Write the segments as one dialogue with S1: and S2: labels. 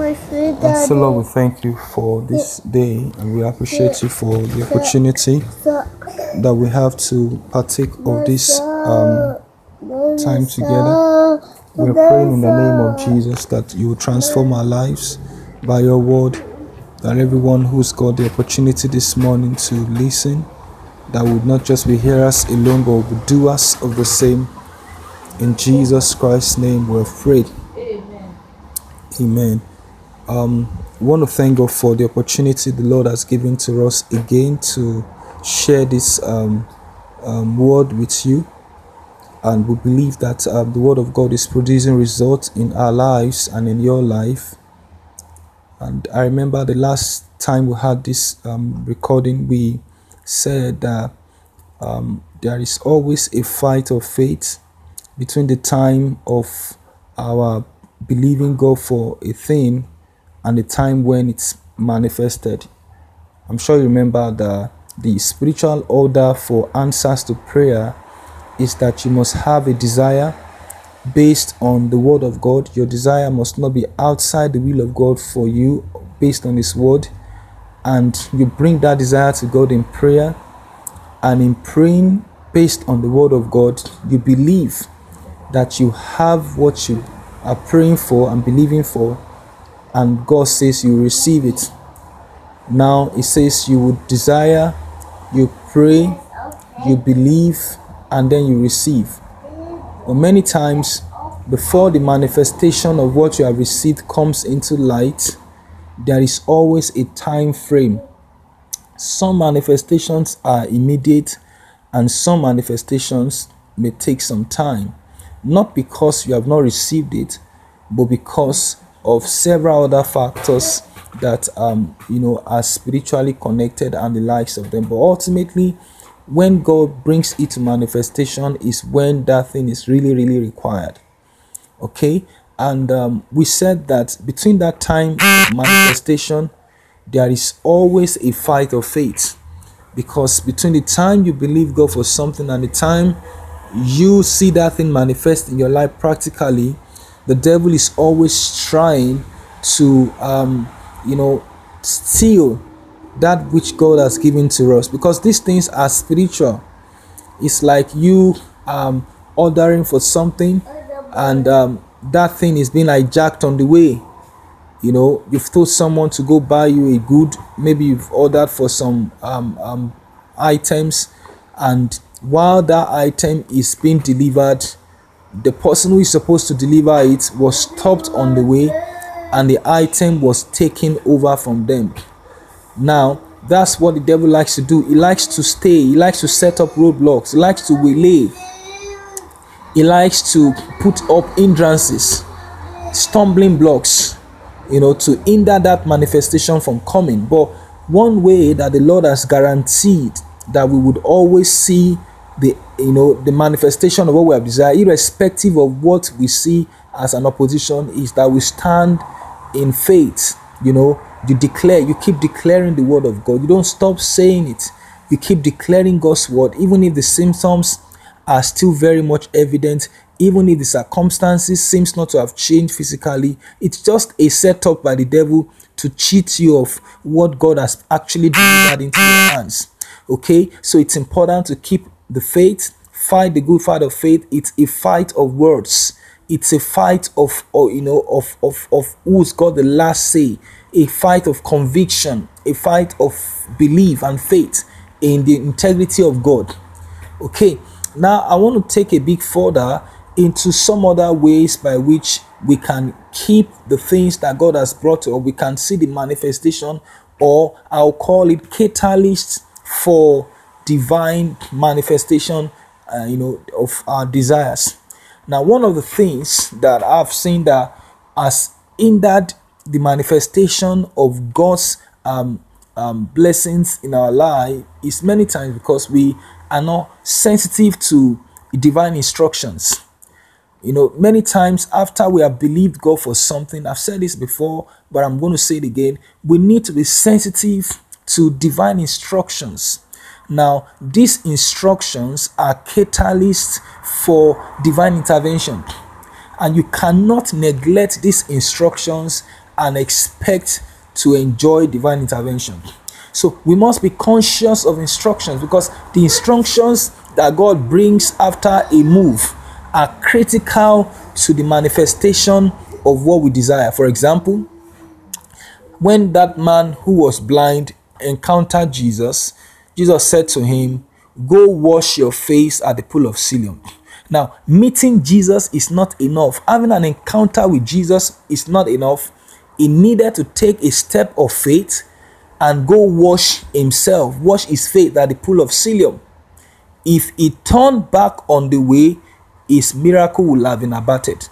S1: my food,
S2: And so, Lord, we thank you for this day and we appreciate you for the opportunity that we have to partake of this um, time together. We're praying in the name of Jesus that you will transform our lives by your word. That everyone who's got the opportunity this morning to listen, that would not just be hearers alone, but would do us of the same. In Jesus Christ's name, we're afraid. Amen. Amen. Um, want to thank God for the opportunity the Lord has given to us again to share this um, um, word with you and we believe that um, the word of God is producing results in our lives and in your life. And I remember the last time we had this um, recording, we said that um, there is always a fight of faith between the time of our believing God for a thing and the time when it's manifested. I'm sure you remember that the spiritual order for answers to prayer is that you must have a desire based on the word of God. Your desire must not be outside the will of God for you based on his word. And you bring that desire to God in prayer. And in praying based on the word of God, you believe that you have what you are praying for and believing for. And God says you receive it. Now it says you would desire, you pray, you believe, and then you receive. But many times, before the manifestation of what you have received comes into light, there is always a time frame. Some manifestations are immediate, and some manifestations may take some time. Not because you have not received it, but because of several other factors that um you know are spiritually connected and the likes of them. But ultimately, when God brings it to manifestation, is when that thing is really, really required. Okay? And um, we said that between that time of manifestation there is always a fight of faith. Because between the time you believe god for something and the time you see that thing manifest in your life practically the devil is always trying to um, you know steal that which god has given to us. Because these things are spiritual. It's like you um ordering for something and um, that thing is being hijacked on the way. You know you've told someone to go buy you a good maybe you've ordered for some um, um, items and while that item is being delivered the person who is supposed to deliver it was stopped on the way and the item was taken over from them. Now that's what the devil likes to do. He likes to stay. He likes to set up roadblocks. He likes to waylay. He likes to put up hindrances stumbling blocks you know to hinder that manifestation from coming. But one way that the lord has guaranteed that we would always see the you know the manifestation of what we have desired irrespective of what we see as an opposition is that we stand in faith you know. You declare you keep declaring the word of god. You don't stop saying it. You keep declaring god's word even if the symptoms are still very much evident even if the circumstances seems not to have changed physically. It's just a setup by the devil to cheat you of what god has actually delivered into your hands. Okay? So it's important to keep the faith fight the good fight of faith it's a fight of words. It's a fight of or you know of of of who's got the last say. A fight of conviction a fight of belief and faith in the integrity of god. Okay now i want to take a bit further into some other ways by which we can keep the things that god has brought or we can see the manifestation or i'll call it catalyst for divine manifestation uh, you know of our desires. Now one of the things that i've seen that has hindered the manifestation of god's um, um, blessings in our life is many times because we are not sensitive to divine instructions. You know many times after we have believed god for something i've said this before but i'm going to say it again we need to be sensitive to divine instructions now these instructions are catalysts for divine intervention and you cannot neglect these instructions and expect to enjoy divine intervention. So we must be conscious of instructions because the instructions that God brings after a move are critical to the manifestation of what we desire. For example, when that man who was blind encountered Jesus, Jesus said to him, Go wash your face at the pool of Siloam. Now, meeting Jesus is not enough. Having an encounter with Jesus is not enough. He needed to take a step of faith and go wash himself, wash his face at the pool of Siloam. If he turned back on the way, his miracle would have been abated.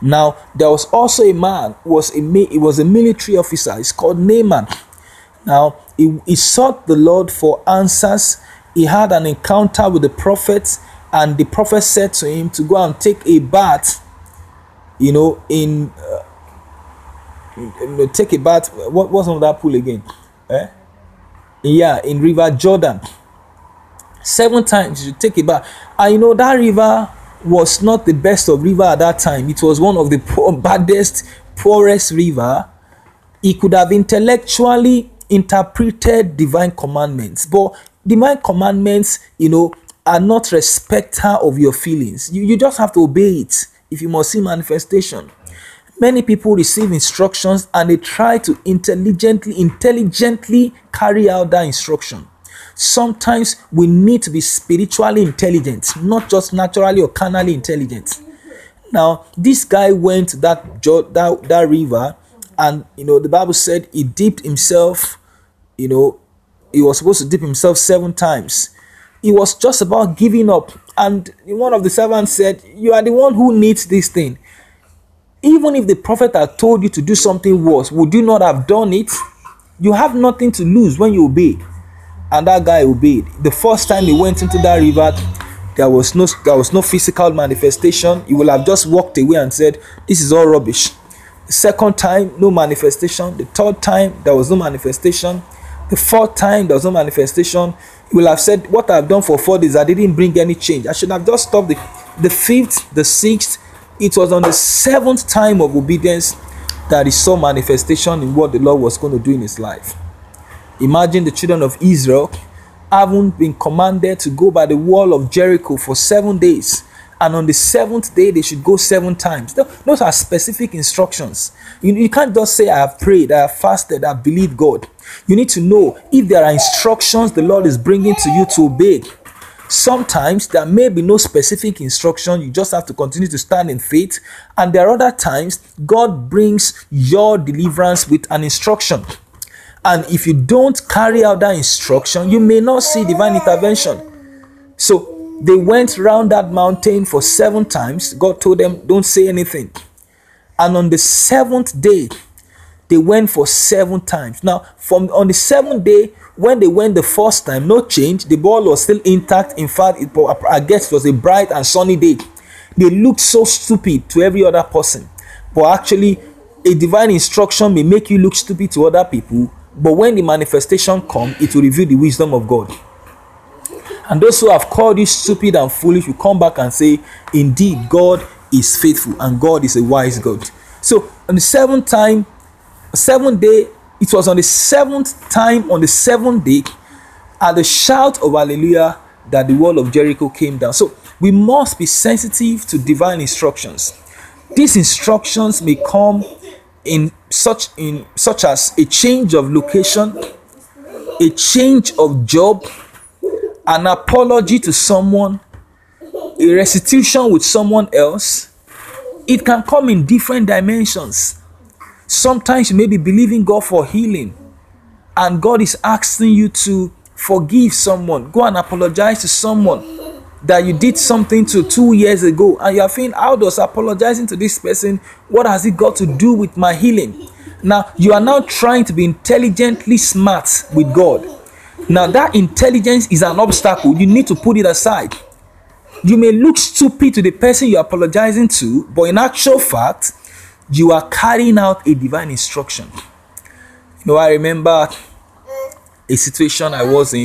S2: Now, there was also a man, was a he was a military officer. He's called Naaman. Now, he, he sought the Lord for answers. He had an encounter with the prophet, and the prophet said to him to go and take a bath, you know, in uh, take a bath. What was on that pool again? Eh? Yeah, in River Jordan. Seven times you take a bath. I know that river was not the best of river at that time. It was one of the poor, baddest, poorest river. He could have intellectually interpreted divine commandments, but divine commandments, you know, are not respecter of your feelings. You, you just have to obey it if you must see manifestation. Many people receive instructions and they try to intelligently, intelligently carry out that instruction. Sometimes we need to be spiritually intelligent, not just naturally or carnally intelligent. Now, this guy went that that, that river, and you know the Bible said he dipped himself. You know, he was supposed to dip himself seven times. He was just about giving up, and one of the servants said, "You are the one who needs this thing." Even if the prophet had told you to do something worse, would you not have done it? You have nothing to lose when you obey. And that guy obeyed. The first time he went into that river, there was no there was no physical manifestation. He will have just walked away and said, This is all rubbish. The second time, no manifestation. The third time, there was no manifestation. The fourth time, there was no manifestation. He will have said, What I've done for four days, I didn't bring any change. I should have just stopped the, the fifth, the sixth, it was on the seventh time of obedience that he saw manifestation in what the Lord was going to do in his life. Imagine the children of Israel having been commanded to go by the wall of Jericho for seven days. And on the seventh day, they should go seven times. Those are specific instructions. You, you can't just say, I have prayed, I have fasted, I believe God. You need to know if there are instructions the Lord is bringing to you to obey Sometimes there may be no specific instruction, you just have to continue to stand in faith. And there are other times God brings your deliverance with an instruction. And if you don't carry out that instruction, you may not see divine intervention. So they went round that mountain for seven times. God told them, Don't say anything. And on the seventh day, they went for seven times. Now, from on the seventh day, when they went the first time, no change. The ball was still intact. In fact, it, I guess it was a bright and sunny day. They looked so stupid to every other person. But actually, a divine instruction may make you look stupid to other people. But when the manifestation come, it will reveal the wisdom of God. And those who have called you stupid and foolish will come back and say, Indeed, God is faithful and God is a wise God. So, on the seventh time, seventh day, it was on the seventh time, on the seventh day, at the shout of hallelujah, that the wall of Jericho came down. So we must be sensitive to divine instructions. These instructions may come in such in such as a change of location, a change of job, an apology to someone, a restitution with someone else. It can come in different dimensions. Sometimes you may be believing God for healing, and God is asking you to forgive someone. Go and apologize to someone that you did something to two years ago, and you are feeling, How does apologizing to this person? What has it got to do with my healing? Now, you are now trying to be intelligently smart with God. Now, that intelligence is an obstacle. You need to put it aside. You may look stupid to the person you're apologizing to, but in actual fact, you are carrying out a divine instruction. You know, I remember a situation I was in